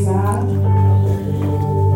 So, can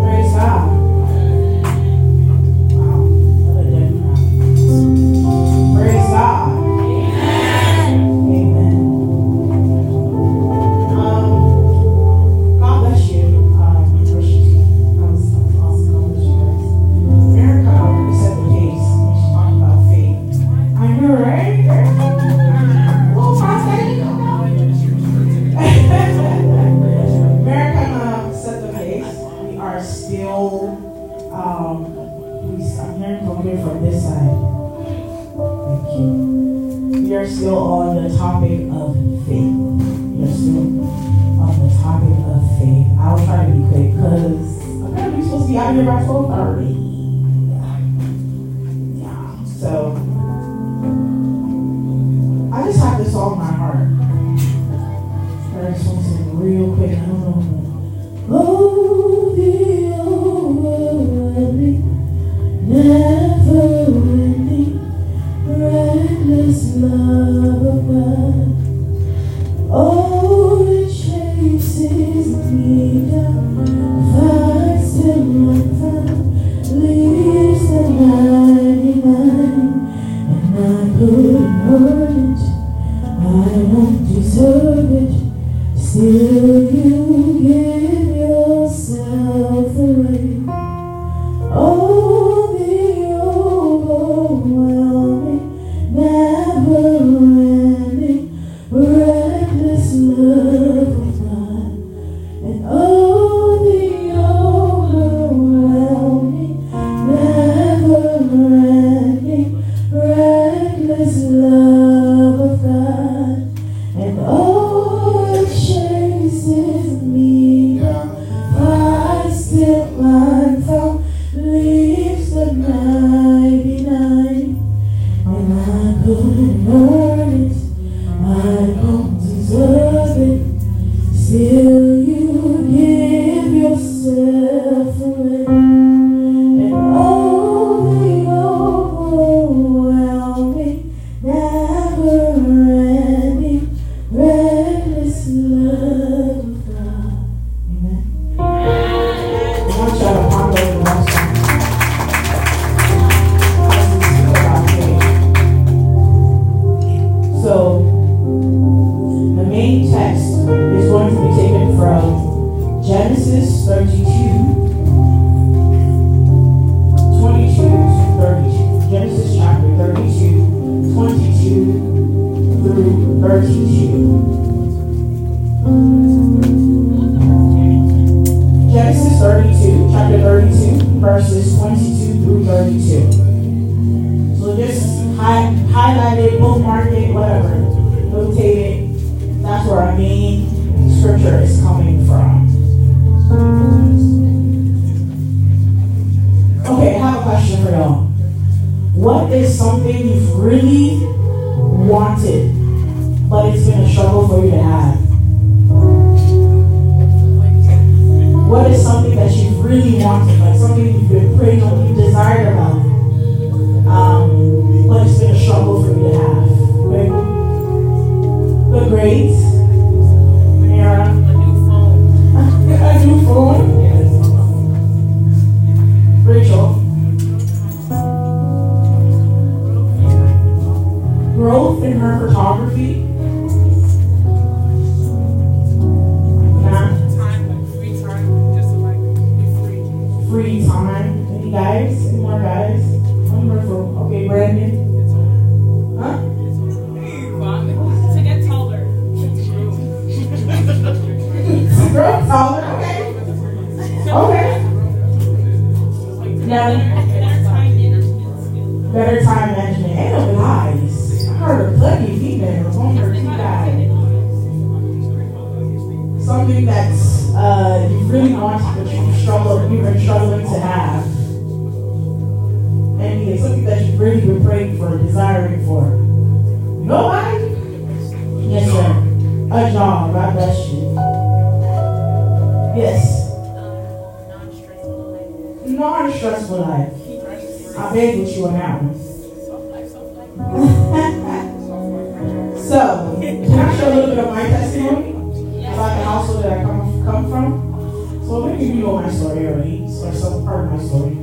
story already, or some part of my story.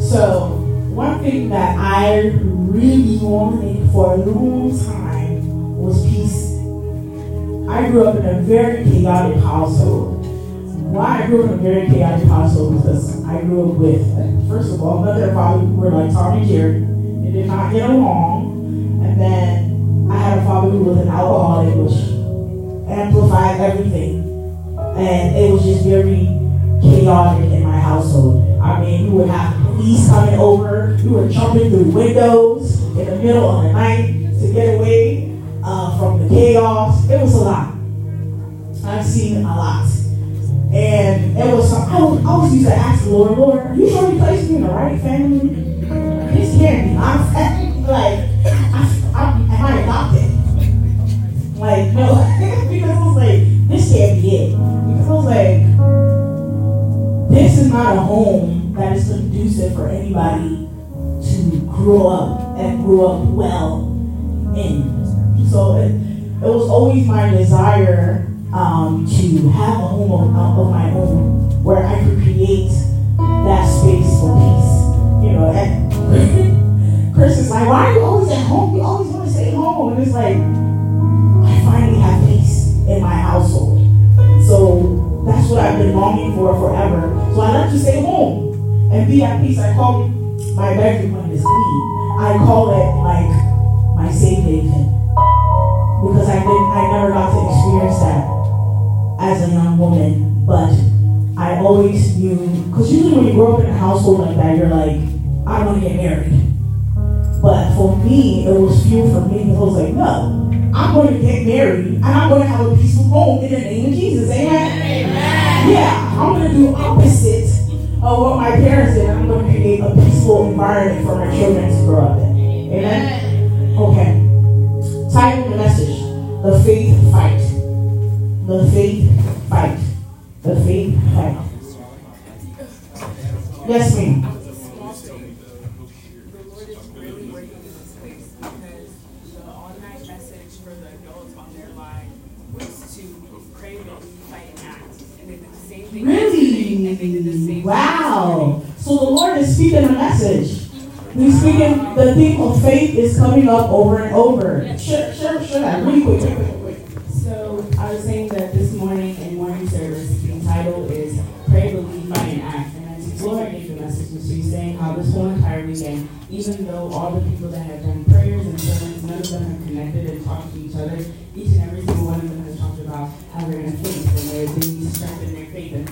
So one thing that I really wanted for a long time was peace. I grew up in a very chaotic household. Why I grew up in a very chaotic household because I grew up with, first of all, mother and father were like Tom and Jerry. They did not get along. And then I had a father who was an alcoholic, which amplified everything. And it was just very chaotic in my household. I mean, you would have police coming over. You were jumping through windows in the middle of the night to get away uh, from the chaos. It was a lot. I've seen a lot. And it was some, I, was, always used to ask the Lord, Lord, are you sure you placed me in the right family? This can't be. I'm like, I, I'm, am I adopted? Like, no. because I was like, this can't be it. Because I was like, is not a home that is conducive for anybody to grow up and grow up well in. So it, it was always my desire um, to have a home of, of, my own where I could create that space for peace. You know, and Chris is like, why are you always at home? You always want to stay home. And it's like, I finally have peace in my household. What I've been longing for forever. So I like to stay home and be at peace. I call my bedroom when it's clean. I call it like my safe haven because I didn't, I never got to experience that as a young woman, but I always knew, because usually when you grow up in a household like that, you're like, I want to get married. But for me, it was fuel for me because I was like, no, I'm going to get married and I'm going to have a peaceful home in the name of Jesus. Amen? Amen. Yeah, I'm going to do opposite of what my parents did. I'm going to create a peaceful environment for my children to grow up in. Amen? Okay. Title of the message, The Faith Fight the faith fight. Bless me. I'm going to leave this space with an online message for the faith fight. Yes, ma'am. Really? Wow. So the Lord is speaking a message. He's speaking, the theme of faith is coming up over and over. Sure, sure, sure. Really quick, quick, quick. So I was saying that this morning in morning service, the title is Pray, Believe, Fight, and Act. And as Gloria gave the message, and she's saying how this whole entire weekend, even though all the people that have done prayers and sermons, none of them have connected and talked to each other, each and every single one of them has talked about how they're going to faith and they need to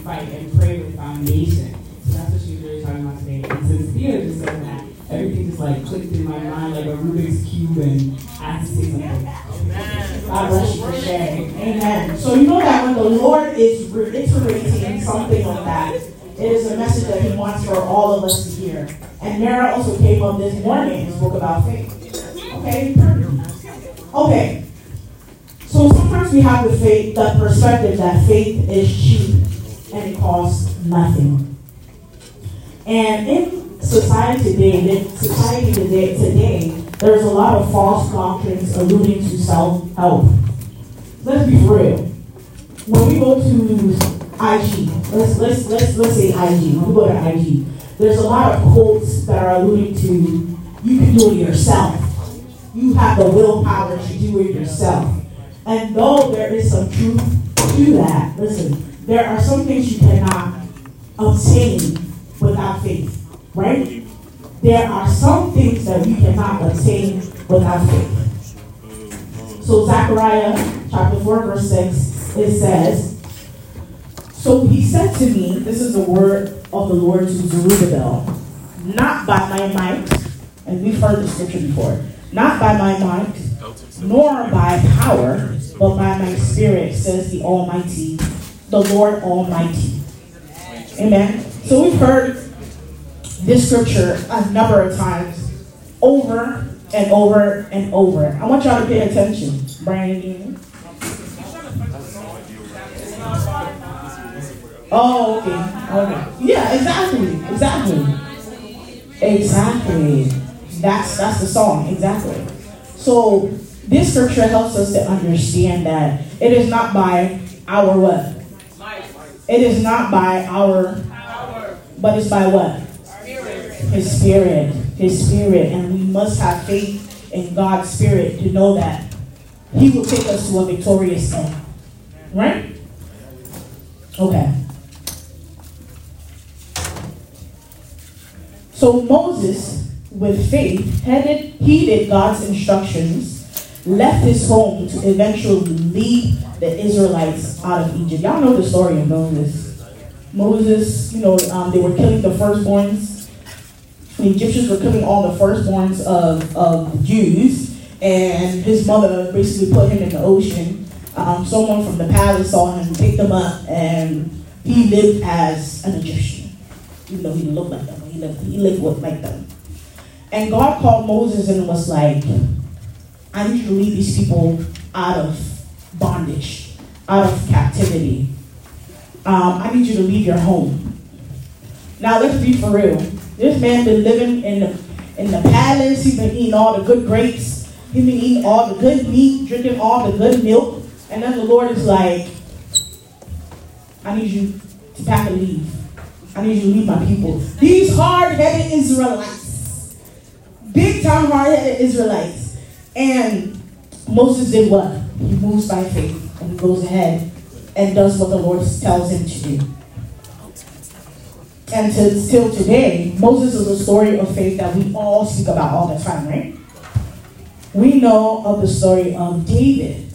fight and pray with foundation. So that's what she was really talking about today. And since Theo just said that, everything just like clicked in my mind like a Rubik's Cube and I had to say something. God bless you for sharing. Amen. So you know that when the Lord is reiterating something like that, it is a message that He wants for all of us to hear. And Mara also came on this morning and spoke about faith. Okay? Okay. So sometimes we have the faith, the perspective that faith is cheap and it costs nothing. And in society today, in society today, today there's a lot of false doctrines alluding to self-help. Let's be real. When we go to IG, let's let's let's let's say IG. When we go to IG, there's a lot of quotes that are alluding to you can do it yourself. You have the willpower to do it yourself. And though there is some truth to that, listen, there are some things you cannot obtain without faith, right? there are some things that we cannot obtain without faith. So Zechariah chapter 4, verse 6, it says, So he said to me, this is the word of the Lord to Zerubbabel, not by my might, and we've heard the scripture before, not by my might, nor by power, but by my spirit, says the Almighty, the Lord Almighty. Amen. So we've heard this scripture a number of times, over and over and over. I want y'all to pay attention. Brian, Oh, okay. Okay. Yeah, exactly. Exactly. Exactly. That's that's the song. Exactly. So this scripture helps us to understand that it is not by our what? It is not by our Power. but it's by what? Spirit. His spirit. His spirit. And we must have faith in God's spirit to know that He will take us to a victorious end. Right? Okay. So Moses, with faith, headed, heeded God's instructions, left his home to eventually lead the Israelites out of Egypt. Y'all know the story of Moses. Moses, you know, um, they were killing the firstborns. The Egyptians were killing all the firstborns of, of Jews, and his mother basically put him in the ocean. Um, someone from the palace saw him, picked him up, and he lived as an Egyptian. Even though he didn't look like them, he lived, he lived with, like them. And God called Moses and was like, I need you to lead these people out of bondage, out of captivity. Um, I need you to leave your home. Now let's be for real. This man been living in the in the palace. He's been eating all the good grapes. He's been eating all the good meat, drinking all the good milk. And then the Lord is like, I need you to pack and leave. I need you to leave my people. These hard-headed Israelites, big time hard-headed Israelites. And Moses did what? He moves by faith and goes ahead and does what the Lord tells him to do. And to, still today, Moses is a story of faith that we all speak about all the time, right? We know of the story of David.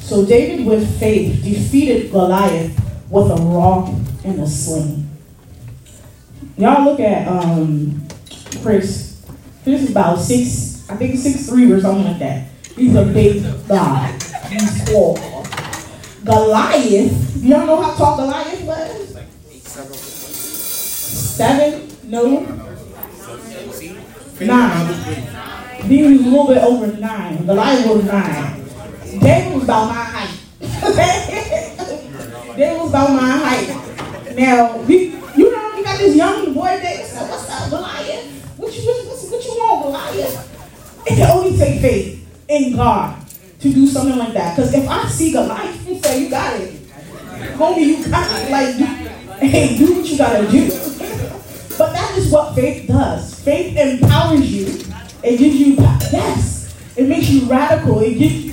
So David, with faith, defeated Goliath with a rock and a sling. Y'all look at um, Chris. Chris is about six, I think six three or something like that. He's a big guy. He's tall. Goliath. Y'all know how tall Goliath was? Seven? No. Nine. He was a little bit over nine. Goliath was nine. David was about my height. David was about my height. Now, we, you know, we got this young boy there. So what's up, Goliath? What you, what, what you want, Goliath? It can only take faith in God to do something like that. Because if I see Goliath and say, you got it, homie, you got it. Like, do, hey, do what you gotta do. but that is what faith does. Faith empowers you. It gives you, yes, it makes you radical. It gives you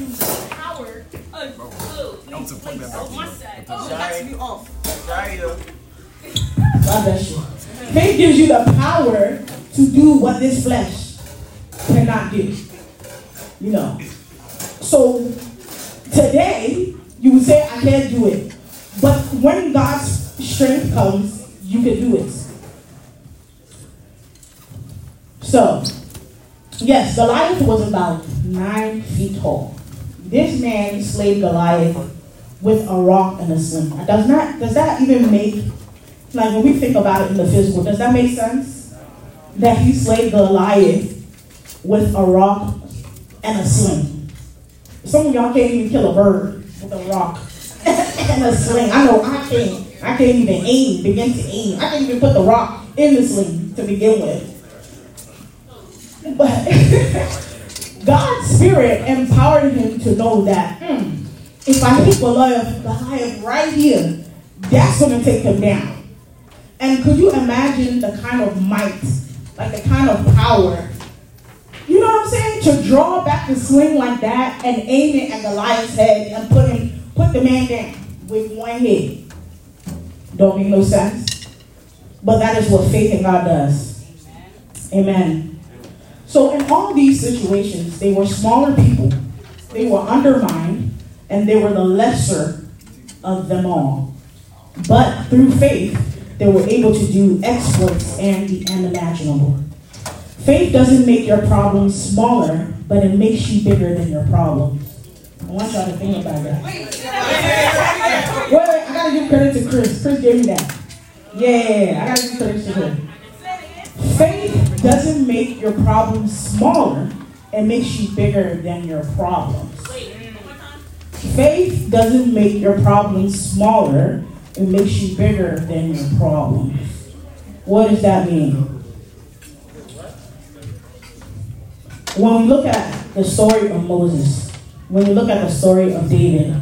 Power. Oh, please, please. Oh, one side. Oh, that's me off. God bless you. Faith gives you the power to do what this flesh cannot do. You know. So today, you would say, I can't do it. But when God's strength comes, you can do it. So, yes, Goliath was about nine feet tall. This man slayed Goliath with a rock and a sling. Does not does that even make like when we think about it in the physical, does that make sense? That he slayed Goliath with a rock and a sling. Some of y'all can't even kill a bird with a rock and a sling. I know I can't. I can't even aim, begin to aim. I can't even put the rock in the sling to begin with. But God's spirit empowered him to know that hmm, if I hit Goliath, Goliath right here, that's going to take him down. And could you imagine the kind of might, like the kind of power, you know what I'm saying, to draw back the sling like that and aim it at Goliath's head and put him, put the man down with one hit? Don't make no sense. But that is what faith in God does. Amen. So in all these situations, they were smaller people, they were undermined, and they were the lesser of them all. But through faith, they were able to do exploits and the unimaginable. Faith doesn't make your problems smaller, but it makes you bigger than your problems. I want y'all to think about that. Wait, wait, I gotta give credit to Chris. Chris gave me that. Yeah, I gotta give credit to him. Faith doesn't make your problems smaller, it makes you bigger than your problems. Faith doesn't make your problems smaller, it makes you bigger than your problems. What does that mean? When we look at the story of Moses, when we look at the story of David,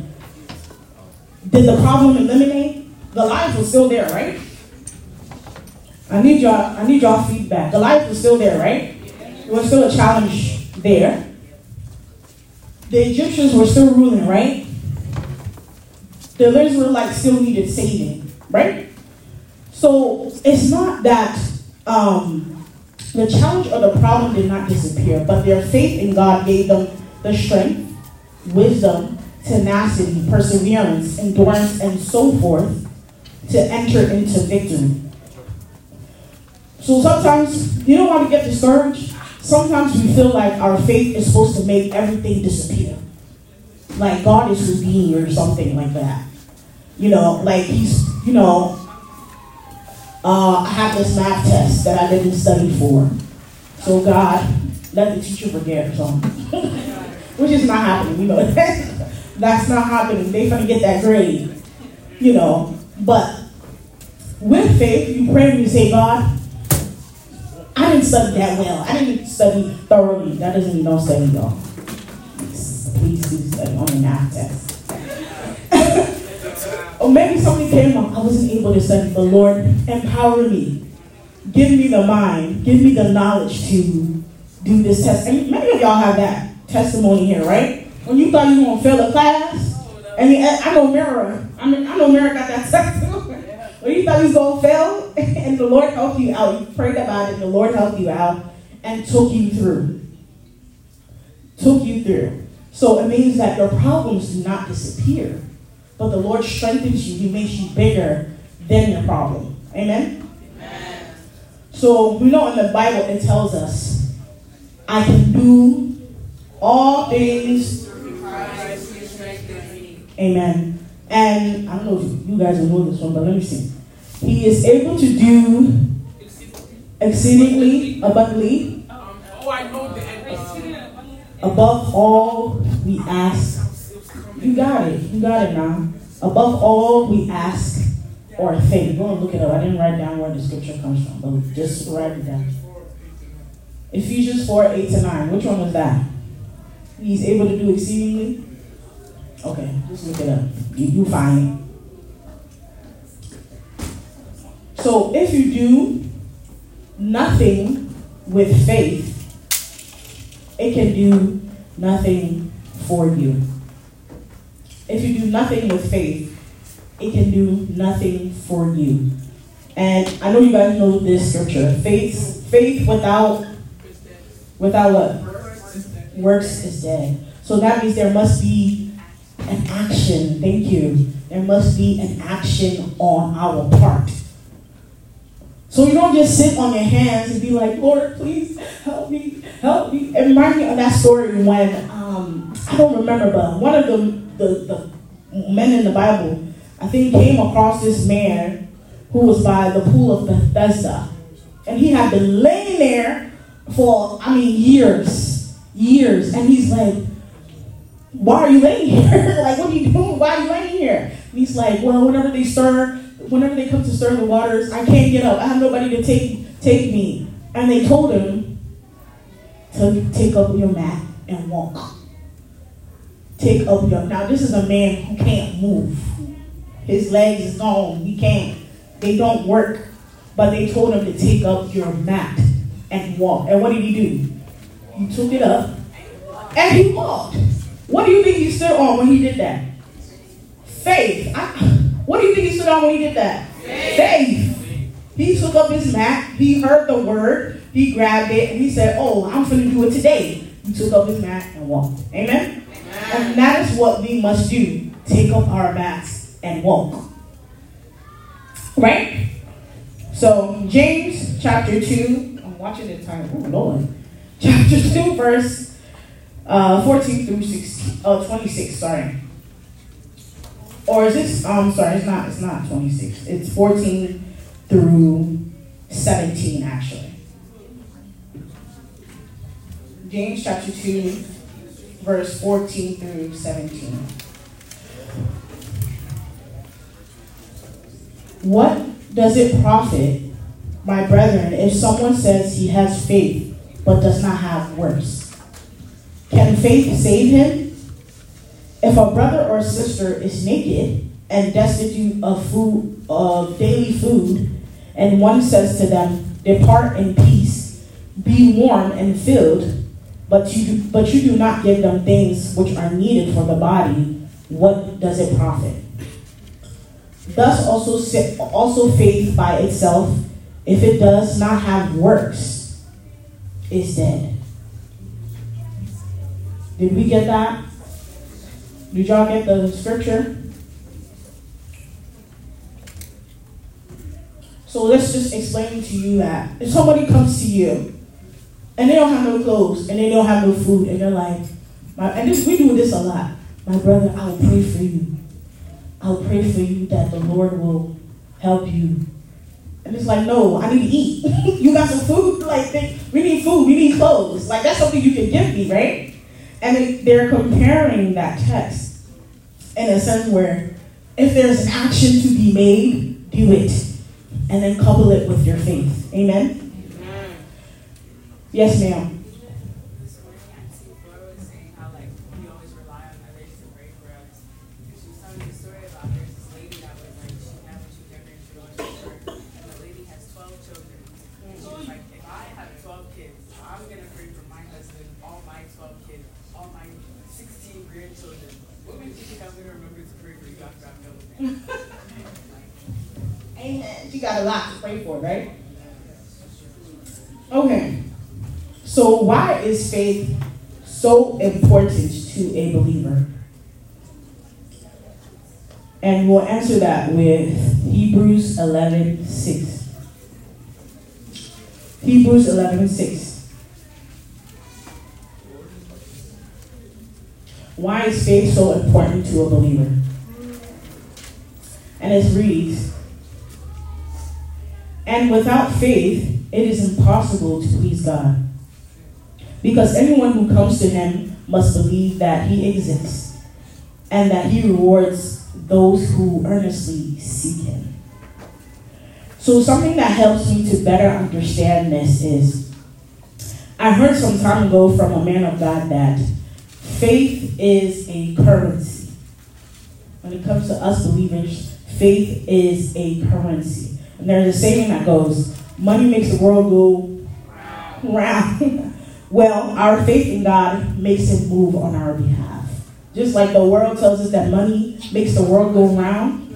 did the problem eliminate? The Goliath was still there, right? I need y'all, I need y'all feedback. Goliath was still there, right? It was still a challenge there. The Egyptians were still ruling, right? The Israelites still needed saving, right? So it's not that um, the challenge or the problem did not disappear, but their faith in God gave them the strength, wisdom, tenacity, perseverance, endurance, and so forth to enter into victory. So sometimes, you know why we get discouraged? Sometimes we feel like our faith is supposed to make everything disappear. Like God is Houdini or something like that. You know, like he's, you know, uh, I have this math test that I didn't study for. So God, let the teacher forget or something. Which is not happening, you know. That's not happening. They're gonna get that grade. You know. But with faith, you pray and you say, God, I didn't study that well. I didn't study thoroughly. That doesn't mean don't study, y'all. Please, do study on the math test. Or maybe something came up. I wasn't able to study, but Lord, empower me. Give me the mind. Give me the knowledge to do this test. And many of y'all have that testimony here, right? When you thought you were going to fail a class. I mean, I know Mira. I mean, I know Mira got that testimony. When you thought you was going to fail, and the Lord helped you out. You prayed about it, the Lord helped you out and took you through. Took you through. So it means that your problems do not disappear, but the Lord strengthens you. He makes you bigger than your problem. Amen? Amen. So we know in the Bible it tells us, I can do all things. Amen. And I don't know if you guys will know this one, but let me see. He is able to do exceedingly abundantly above all we ask. You got it. You got it now. Above all we ask or think. Go and look it up. I didn't write down where the scripture comes from, but just write it down. Ephesians 4 8 to 9. Which one was that? He's able to do exceedingly Okay, just look it up. You, you find it. So if you do nothing with faith, it can do nothing for you. If you do nothing with faith, it can do nothing for you. And I know you guys know this scripture. Faith, faith without without what? Works is dead. So that means there must be an action. Thank you. There must be an action on our part. So you don't just sit on your hands and be like, Lord, please help me, help me. It reminds me of that story when um, I don't remember, but one of the, the, the men in the Bible, I think, came across this man who was by the pool of Bethesda. And he had been laying there for, I mean, years, years. And he's like, why are you laying here? like, what are you doing? Why are you laying here? And he's like, well, whenever they stir, whenever they come to stir the waters, I can't get up. I have nobody to take take me. And they told him to take up your mat and walk. Take up your. Now, this is a man who can't move. His legs is gone. He can't. They don't work. But they told him to take up your mat and walk. And what did he do? He took it up and he walked. What do you think he stood on when he did that? Faith. I, what do you think he stood on when he did that? Faith. Faith. He took up his mat, he heard the word, he grabbed it, and he said, Oh, I'm to do it today. He took up his mat and walked. Amen? And that is what we must do take up our mats and walk. Right? So, James chapter 2, I'm watching the time. Oh, Lord. Chapter 2, verse uh, 14 through 16, oh, 26, sorry. Or is this, um, sorry, it's not, it's not 26. It's 14 through 17, actually. James chapter 2, verse 14 through 17. What does it profit, my brethren, if someone says he has faith but does not have works? Can faith save him? If a brother or sister is naked and destitute of food of daily food, and one says to them, Depart in peace, be warm and filled, but you do, but you do not give them things which are needed for the body, what does it profit? Thus also also faith by itself, if it does not have works, is dead. Did we get that? Did y'all get the scripture? So let's just explain to you that if somebody comes to you and they don't have no clothes and they don't have no food and they're like, and this, we do this a lot. My brother, I'll pray for you. I'll pray for you that the Lord will help you. And it's like, no, I need to eat. you got some food? Like, they, we need food, we need clothes. Like, that's something you can give me, right? And they're comparing that text in a sense where if there's an action to be made, do it. And then couple it with your faith. Amen? Amen. Yes, ma'am. She got a lot to pray for, right? Okay. So why is faith so important to a believer? And we'll answer that with Hebrews 11 6. Hebrews 11 6. Why is faith so important to a believer? And it reads and without faith, it is impossible to please God. Because anyone who comes to him must believe that he exists and that he rewards those who earnestly seek him. So, something that helps me to better understand this is I heard some time ago from a man of God that faith is a currency. When it comes to us believers, faith is a currency. And there's a saying that goes, money makes the world go round. well, our faith in God makes it move on our behalf. Just like the world tells us that money makes the world go round.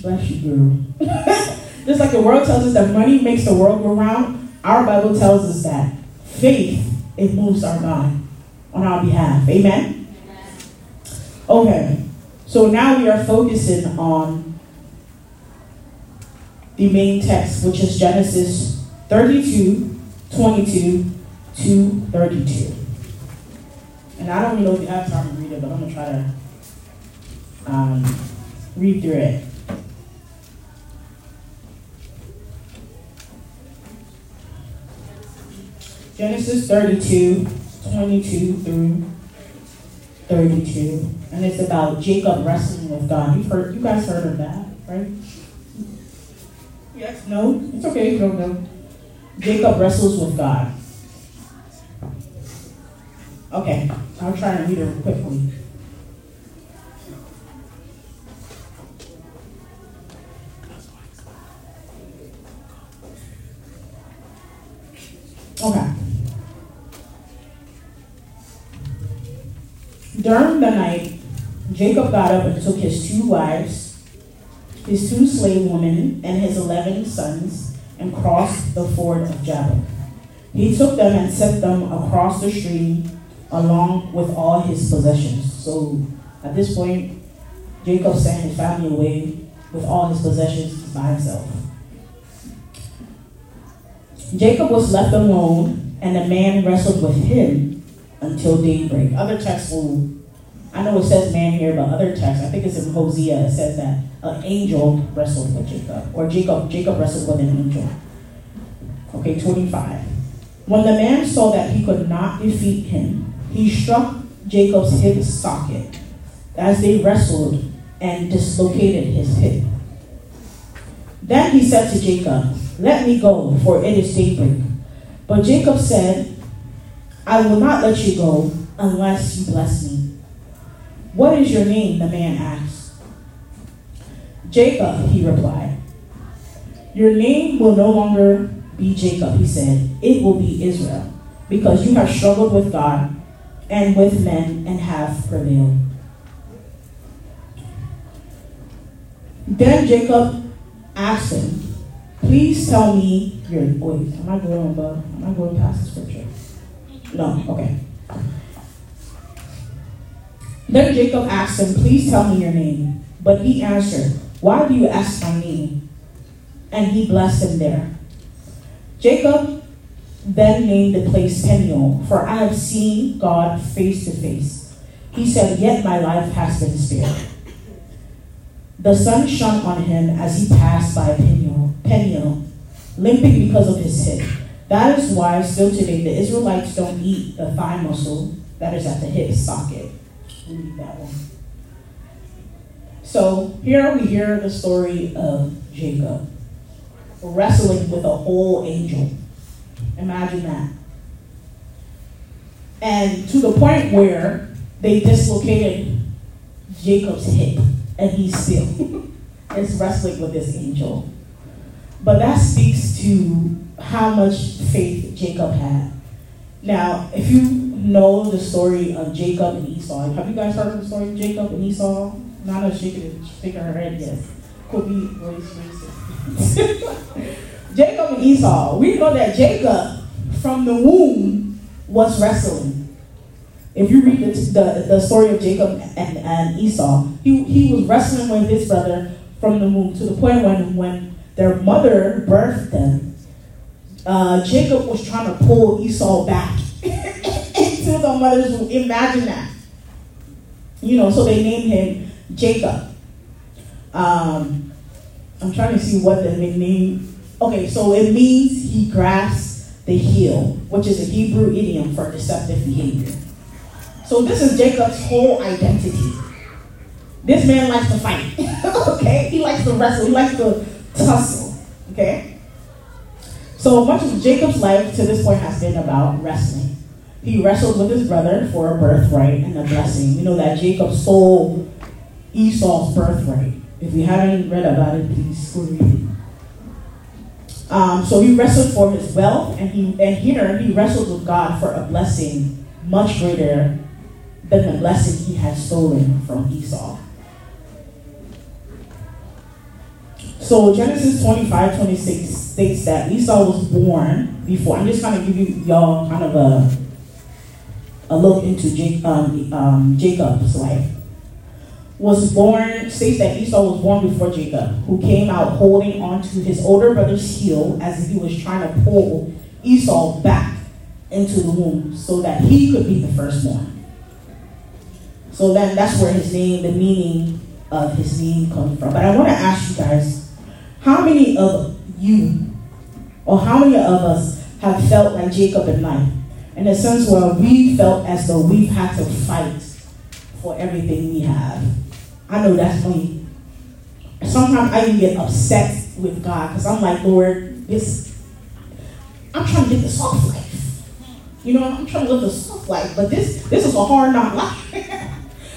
Bless you, girl. Just like the world tells us that money makes the world go round, our Bible tells us that faith, it moves our God on our behalf. Amen? Okay. So now we are focusing on the main text, which is Genesis 32, 22 to 32. And I don't even know if you have time to read it, but I'm going to try to um, read through it. Genesis 32, 22 through 32. And it's about Jacob wrestling with God. You've heard, you guys heard of that, right? Yes, no, it's okay, don't know. Jacob wrestles with God. Okay, I'll try and read it quickly. Okay. During the night, Jacob got up and took his two wives his two slave women, and his eleven sons, and crossed the ford of Jabbok. He took them and set them across the stream along with all his possessions. So at this point, Jacob sent his family away with all his possessions by himself. Jacob was left alone, and the man wrestled with him until daybreak. Other texts will I know it says man here, but other texts, I think it's in Hosea, it says that an angel wrestled with Jacob, or Jacob, Jacob wrestled with an angel. Okay, 25. When the man saw that he could not defeat him, he struck Jacob's hip socket as they wrestled and dislocated his hip. Then he said to Jacob, Let me go, for it is daybreak. But Jacob said, I will not let you go unless you bless me. What is your name? the man asked. Jacob, he replied. Your name will no longer be Jacob, he said. It will be Israel, because you have struggled with God and with men and have prevailed. Then Jacob asked him, Please tell me your wait, am I going above? Am I going past the scripture? No, okay. Then Jacob asked him, Please tell me your name. But he answered, Why do you ask my name? And he blessed him there. Jacob then named the place Peniel, for I have seen God face to face. He said, Yet my life has been spared. The sun shone on him as he passed by Peniel, Peniel, limping because of his hip. That is why still today the Israelites don't eat the thigh muscle that is at the hip socket. That one. So here we hear the story of Jacob wrestling with a whole angel. Imagine that. And to the point where they dislocated Jacob's hip, and he still is wrestling with this angel. But that speaks to how much faith Jacob had. Now, if you know the story of Jacob and Esau, have you guys heard the story of Jacob and Esau? Not Nana shaking, shaking her head, yes. Could be race racist. Jacob and Esau, we know that Jacob from the womb was wrestling. If you read the, the, the story of Jacob and, and Esau, he, he was wrestling with his brother from the womb to the point when, when their mother birthed them, uh, Jacob was trying to pull Esau back into the mother's womb. Imagine that. You know, so they named him Jacob. Um, I'm trying to see what the name. Okay, so it means he grasps the heel, which is a Hebrew idiom for deceptive behavior. So this is Jacob's whole identity. This man likes to fight. okay, he likes to wrestle. He likes to tussle. Okay. So much of Jacob's life to this point has been about wrestling. He wrestled with his brother for a birthright and a blessing. We know that Jacob sold Esau's birthright. If you haven't read about it, please go read it. Um, so he wrestled for his wealth, and he and here he wrestled with God for a blessing much greater than the blessing he had stolen from Esau. So Genesis 25, 26 states that Esau was born before. I'm just kind of give you y'all kind of a, a look into um, um, Jacob's life. Was born, states that Esau was born before Jacob, who came out holding onto his older brother's heel as if he was trying to pull Esau back into the womb so that he could be the firstborn. So then that's where his name, the meaning of his name comes from. But I want to ask you guys, how many of you, or how many of us have felt like Jacob in life? In a sense where we felt as though we've had to fight for everything we have. I know that's me. Sometimes I even get upset with God because I'm like, Lord, this, I'm trying to get the soft life. You know, I'm trying to live the soft life, but this, this is a hard knock life.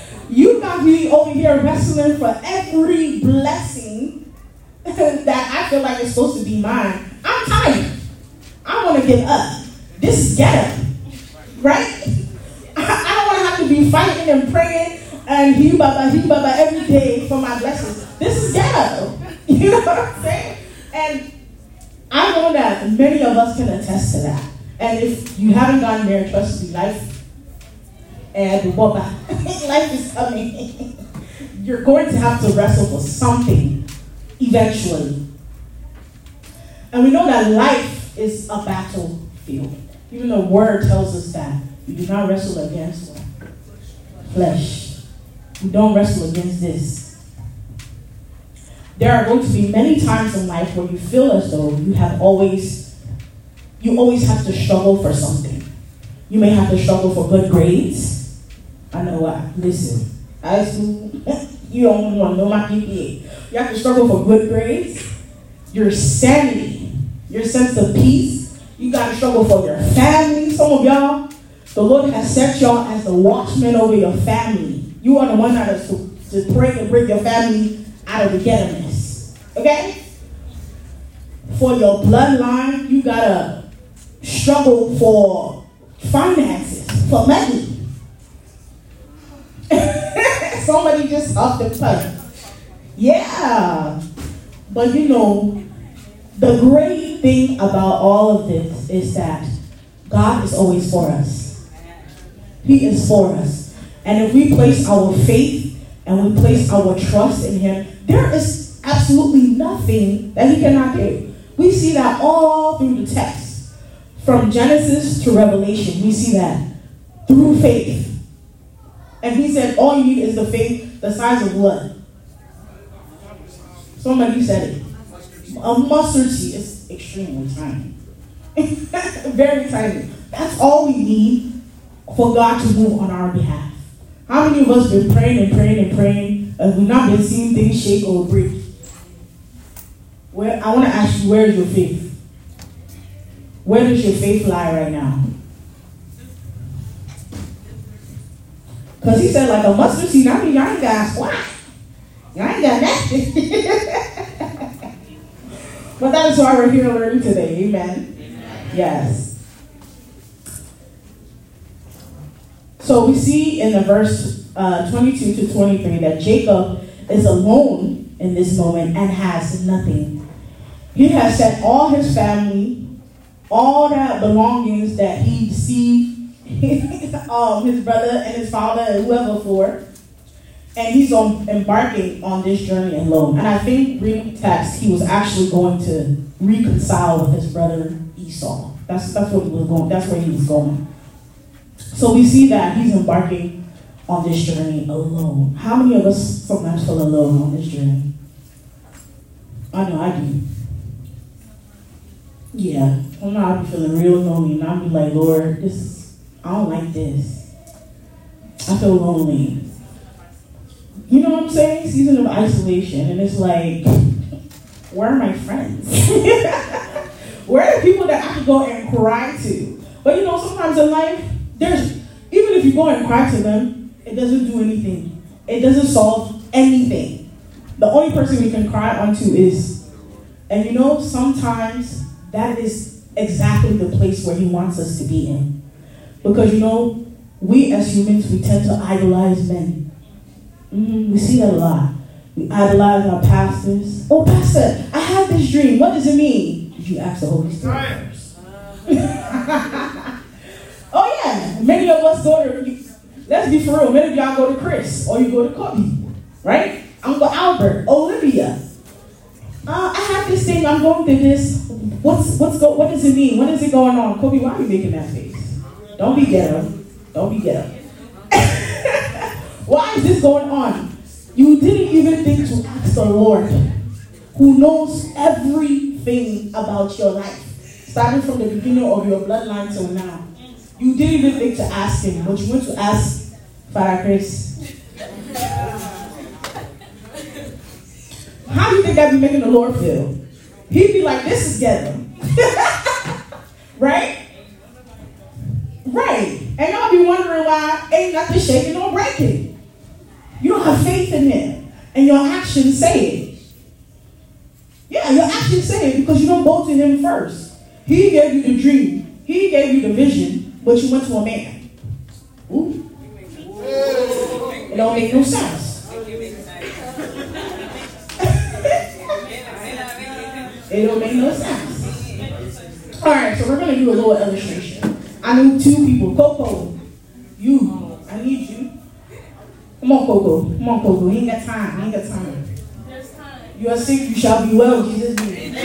you got me over here wrestling for every blessing that I feel like is supposed to be mine. I'm tired. I want to give up. This is ghetto, right? I don't want to have to be fighting and praying and he baba he baba every day for my blessings. This is ghetto. You know what I'm saying? And I know that many of us can attest to that. And if you haven't gotten there, trust me, life and Baba, life is coming. You're going to have to wrestle for something eventually. And we know that life is a battlefield. Even the word tells us that we do not wrestle against flesh. We don't wrestle against this. There are going to be many times in life where you feel as though you have always, you always have to struggle for something. You may have to struggle for good grades. I know what. Listen, high you don't want to know my GPA. You have to struggle for good grades, your sanity, your sense of peace. You got to struggle for your family. Some of y'all, the Lord has set y'all as the watchman over your family. You are the one that is to, to pray and bring your family out of the ghetto Okay? For your bloodline, you gotta struggle for finances, for money. Somebody just off the pipe. Yeah. But you know, the great thing about all of this is that God is always for us. He is for us. And if we place our faith and we place our trust in Him, there is absolutely nothing that He cannot do. We see that all through the text. From Genesis to Revelation, we see that through faith. And He said, all you need is the faith the size of what? Somebody said it. A mustard seed is extremely tiny. Very tiny. That's all we need for God to move on our behalf. How many of us been praying and praying and praying and we've not been seeing things shake or break? Where I want to ask you, where is your faith? Where does your faith lie right now? Because he said, like a mustard seed, I mean, y'all ain't got squat. Y'all ain't got nothing. but that is why we're here learning today. Amen. Amen. Yes. So we see in the verse uh, 22 to 23 that Jacob is alone in this moment and has nothing. He has sent all his family, all that belongings that he deceived um, his brother and his father and whoever for, and he's on, embarking on this journey alone. And I think reading text, he was actually going to reconcile with his brother Esau. That's that's what he was going. That's where he was going. So we see that he's embarking on this journey alone. How many of us sometimes feel alone on this journey? I know I do. Yeah, I know I'll be feeling real lonely, and I'll be like, Lord, this I don't like this. I feel lonely. You know what I'm saying? Season of isolation, and it's like, where are my friends? where are the people that I can go and cry to? But you know, sometimes in life, there's even if you go and cry to them, it doesn't do anything. It doesn't solve anything. The only person we can cry onto is, and you know, sometimes that is exactly the place where he wants us to be in. Because you know, we as humans, we tend to idolize men. Mm-hmm. We see that a lot. We idolize our pastors. Oh, pastor, I had this dream. What does it mean? Did you ask the Holy Spirit? many of us go to. Let's be for real. Many of y'all go to Chris or you go to Kobe, right? Going Albert, Olivia. Uh, I have this thing. I'm going through this. What's what's go? What does it mean? What is it going on? Kobe, why are you making that face? Don't be ghetto. Don't be ghetto. why is this going on? You didn't even think to ask the Lord, who knows everything about your life, starting from the beginning of your bloodline till now. You didn't even think to ask him, but you went to ask Father Chris. How do you think that'd be making the Lord feel? He'd be like, this is ghetto. right? Right. And y'all be wondering why ain't nothing shaking or breaking. You don't have faith in him. And your actions say it. Yeah, your actions say it because you don't go to him first. He gave you the dream. He gave you the vision, but you went to a man. Ooh. It don't make no sense. It don't make no sense. All right, so we're gonna do a little illustration. I need two people. Coco, you. I need you. Come on, Coco. Come on, Coco. He ain't got time. He ain't got time. You are sick, you shall be well. Jesus name.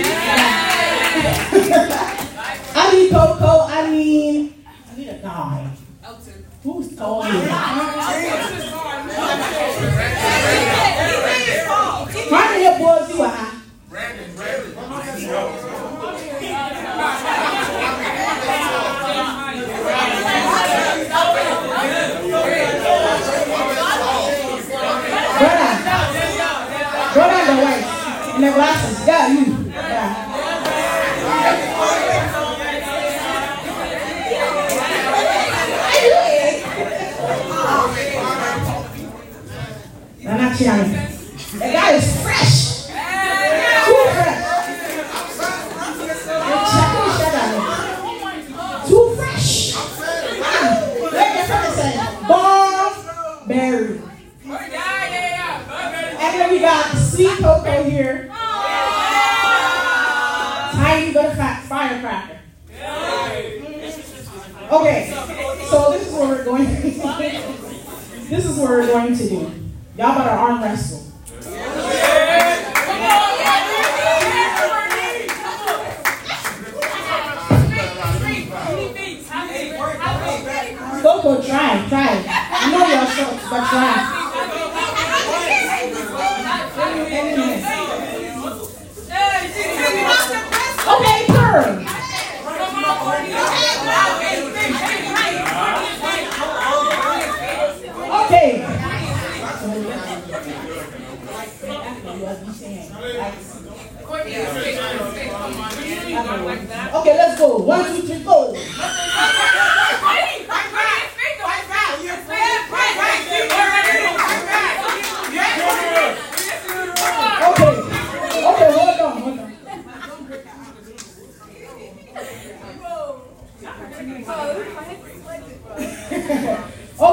I need Coco. I need. I need a guy. Who's tall here? How many boys you are? Brandon, Brandon. Brother. Brother the. And the glasses. Yeah, you. Okay, let's go. One, two, three, go. Okay. Okay, hold on, hold on.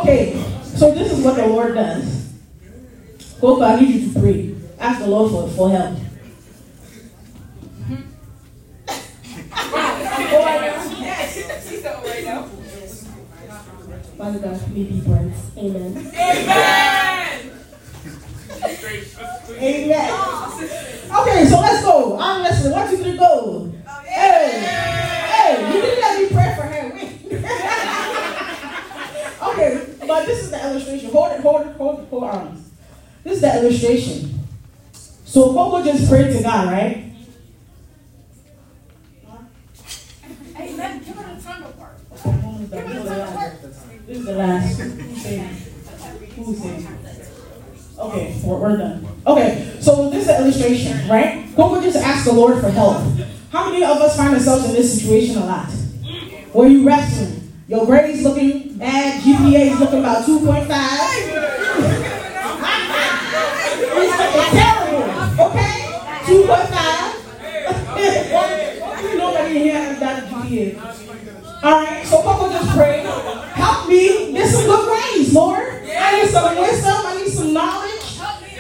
okay, so this is what the Lord does. Coco, I need you to pray. Ask the Lord for, for help. Father God, please be blessed. Amen. Amen. Okay, so let's go. I'm listening. One, two, three, go. Hey, hey, you didn't let me pray for her. Wait. okay, but this is the illustration. Hold it, hold it, hold it, hold arms. This is the illustration. So Coco just prayed to God, right? This is the last. Who's saying? Who's saying? Okay, we're, we're done. Okay, so this is an illustration, right? Coco just asked the Lord for help. How many of us find ourselves in this situation a lot? Where you wrestling? Your grades looking bad, GPA is looking about 2.5. it's terrible, okay? 2.5. Nobody here has got GPA. Alright, so Coco just prayed. Help me get some good grades, Lord. I need some wisdom, I need some knowledge.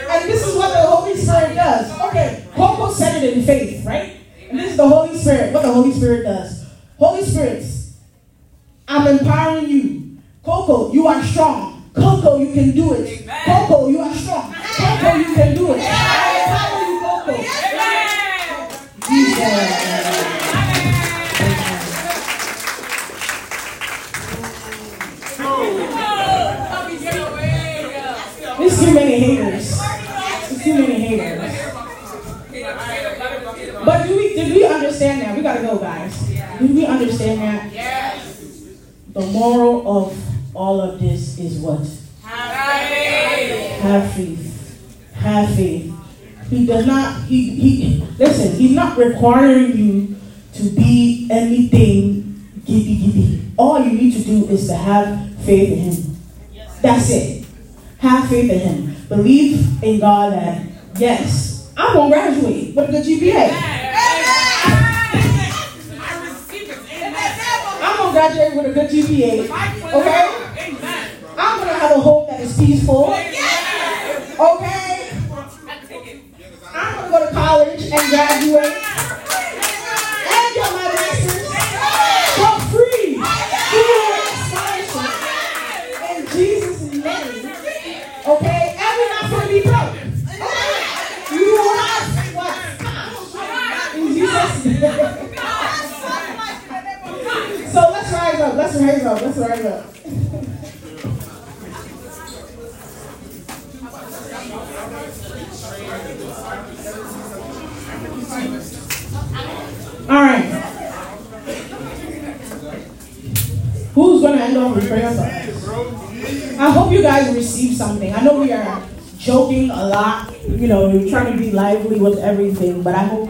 And this is what the Holy Spirit does. Okay, Coco said it in faith, right? This is the Holy Spirit, what the Holy Spirit does. Holy Spirit, I'm empowering you. Coco, you are strong. Coco, you can do it. Coco, you are strong. Coco, you can do it. I empower you, Coco. Jesus. There's too many understand that? We gotta go, guys. Did we understand that? Yes. The moral of all of this is what? Have faith. Have faith. He does not, he, he listen, he's not requiring you to be anything giddy giddy. All you need to do is to have faith in him. That's it. Have faith in him. Believe in God that yes, I'm gonna graduate with a good GPA. With a good GPA. Okay? I'm gonna have a home that is peaceful. Okay? I'm gonna go to college and graduate. Let's rise up. Let's. All right. Who's to end off with prayer? I hope you guys receive something. I know we are joking a lot, you know, we're trying to be lively with everything, but I hope